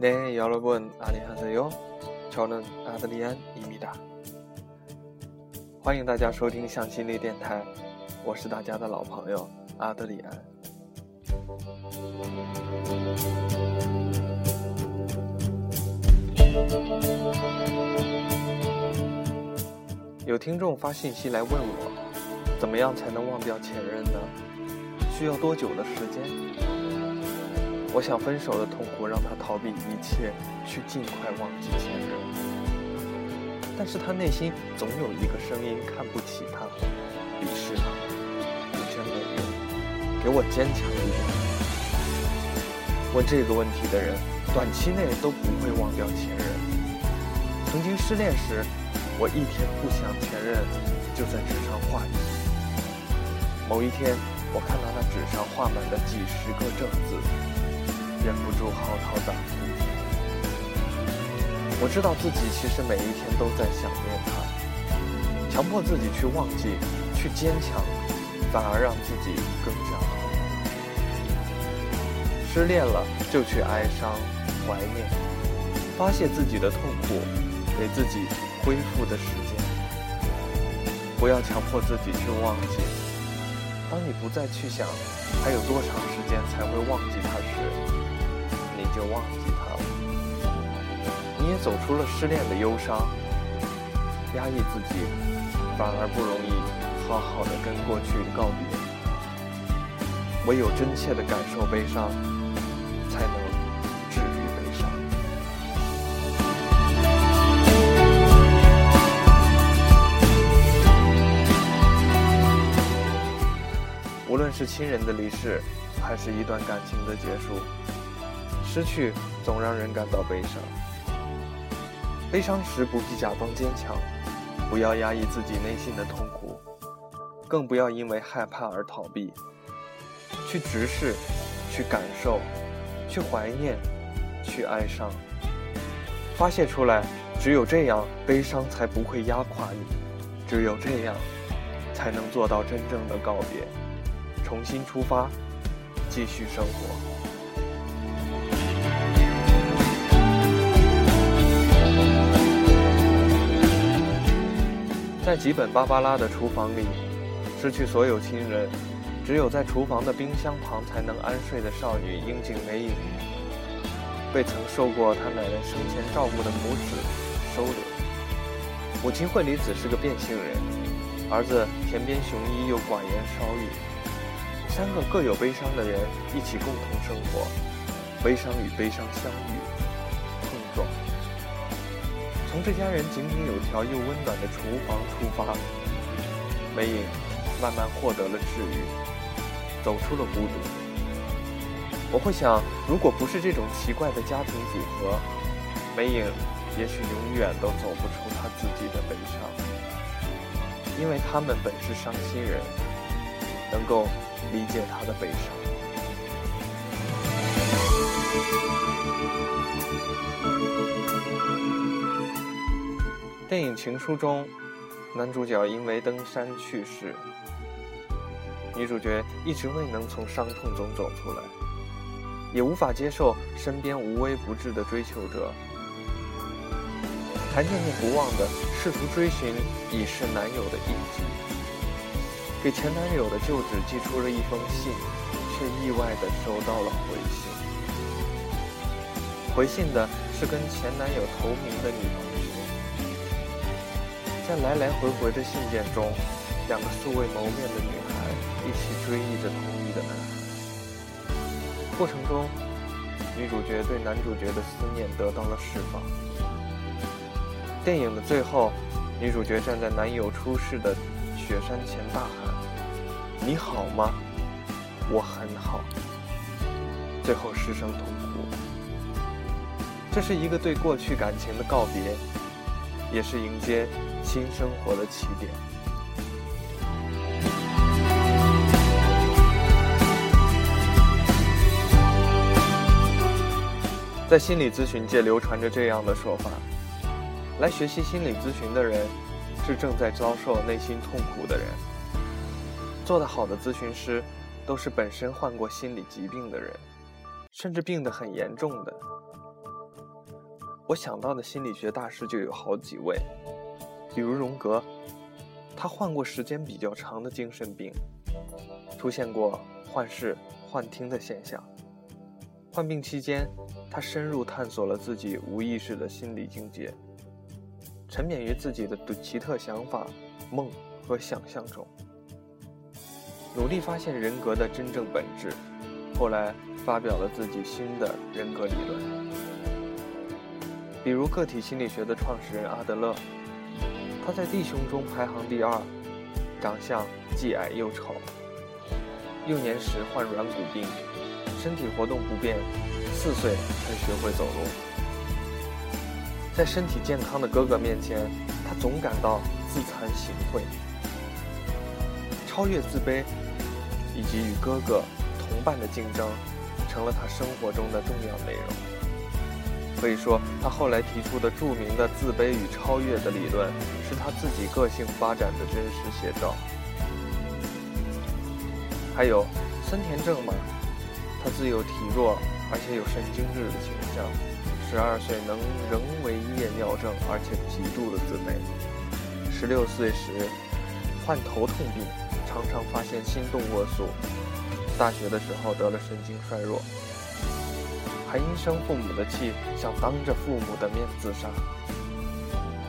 네여러분안녕하세요저는아드리안입니다欢迎大家收听向心力电台，我是大家的老朋友阿德里安。有听众发信息来问我，怎么样才能忘掉前任呢？ 需要多久的时间？我想分手的痛苦让他逃避一切，去尽快忘记前任。但是他内心总有一个声音看不起他，鄙视他。你真没用，给我坚强一点。问这个问题的人，短期内都不会忘掉前任。曾经失恋时，我一天不想前任，就在纸上画一。某一天，我看到那纸上画满了几十个正字，忍不住嚎啕大哭。我知道自己其实每一天都在想念他，强迫自己去忘记、去坚强，反而让自己更加痛苦。失恋了就去哀伤、怀念，发泄自己的痛苦，给自己。恢复的时间，不要强迫自己去忘记。当你不再去想还有多长时间才会忘记他时，你就忘记他了。你也走出了失恋的忧伤，压抑自己，反而不容易好好的跟过去告别。唯有真切的感受悲伤，无论是亲人的离世，还是一段感情的结束，失去总让人感到悲伤。悲伤时不必假装坚强，不要压抑自己内心的痛苦，更不要因为害怕而逃避。去直视，去感受，去怀念，去哀伤，发泄出来。只有这样，悲伤才不会压垮你；只有这样，才能做到真正的告别。重新出发，继续生活。在吉本芭芭拉的厨房里，失去所有亲人，只有在厨房的冰箱旁才能安睡的少女樱井美影，被曾受过她奶奶生前照顾的母子收留。母亲惠里子是个变性人，儿子田边雄一又寡言少语。三个各有悲伤的人一起共同生活，悲伤与悲伤相遇、碰撞。从这家人井井有条又温暖的厨房出发，美影慢慢获得了治愈，走出了孤独。我会想，如果不是这种奇怪的家庭组合，美影也许永远都走不出她自己的悲伤，因为他们本是伤心人，能够。理解他的悲伤。电影《情书》中，男主角因为登山去世，女主角一直未能从伤痛中走出来，也无法接受身边无微不至的追求者，还念念不忘的试图追寻已逝男友的印记。给前男友的旧址寄出了一封信，却意外地收到了回信。回信的是跟前男友同名的女同学。在来来回回的信件中，两个素未谋面的女孩一起追忆着同一个男孩。过程中，女主角对男主角的思念得到了释放。电影的最后，女主角站在男友出事的雪山前大喊。你好吗？我很好。最后失声痛哭。这是一个对过去感情的告别，也是迎接新生活的起点。在心理咨询界流传着这样的说法：来学习心理咨询的人，是正在遭受内心痛苦的人。做得好的咨询师，都是本身患过心理疾病的人，甚至病得很严重的。我想到的心理学大师就有好几位，比如荣格，他患过时间比较长的精神病，出现过幻视、幻听的现象。患病期间，他深入探索了自己无意识的心理境界，沉湎于自己的奇特想法、梦和想象中，努力发现人格的真正本质。后来发表了自己新的人格理论。比如个体心理学的创始人阿德勒，他在弟兄中排行第二，长相既矮又丑，幼年时患软骨病，身体活动不便，四岁才学会走路。在身体健康的哥哥面前，他总感到自惭形秽。超越自卑，以及与哥哥、同伴的竞争，成了他生活中的重要内容。可以说，他后来提出的著名的自卑与超越的理论，是他自己个性发展的真实写照。还有森田正马，他自幼体弱，而且有神经质的倾向，十二岁能仍为夜尿症，而且极度的自卑。十六岁时患头痛病，常常发现心动过速。大学的时候得了神经衰弱。还因生父母的气，想当着父母的面自杀。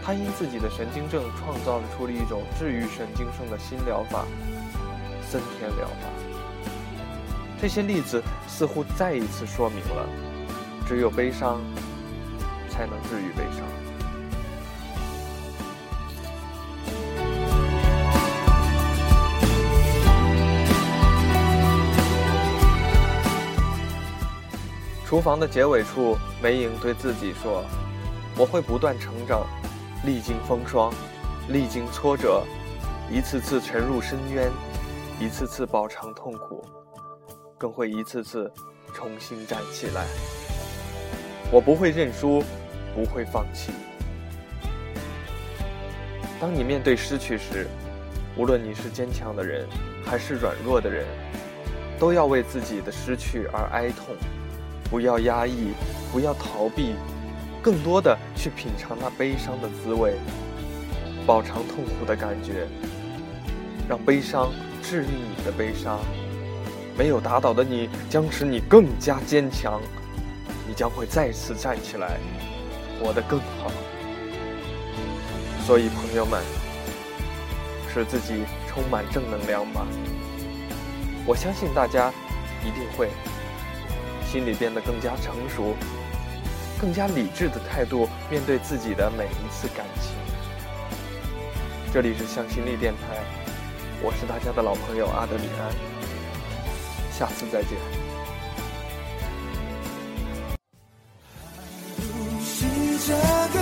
他因自己的神经症，创造了出了一种治愈神经症的新疗法——森田疗法。这些例子似乎再一次说明了，只有悲伤才能治愈悲伤。厨房的结尾处，梅影对自己说：“我会不断成长，历经风霜，历经挫折，一次次沉入深渊，一次次饱尝痛苦，更会一次次重新站起来。我不会认输，不会放弃。当你面对失去时，无论你是坚强的人还是软弱的人，都要为自己的失去而哀痛。”不要压抑，不要逃避，更多的去品尝那悲伤的滋味，饱尝痛苦的感觉，让悲伤治愈你的悲伤。没有打倒的你，将使你更加坚强，你将会再次站起来，活得更好。所以，朋友们，使自己充满正能量吧。我相信大家一定会。心里变得更加成熟，更加理智的态度面对自己的每一次感情。这里是向心力电台，我是大家的老朋友阿德里安，下次再见。jaga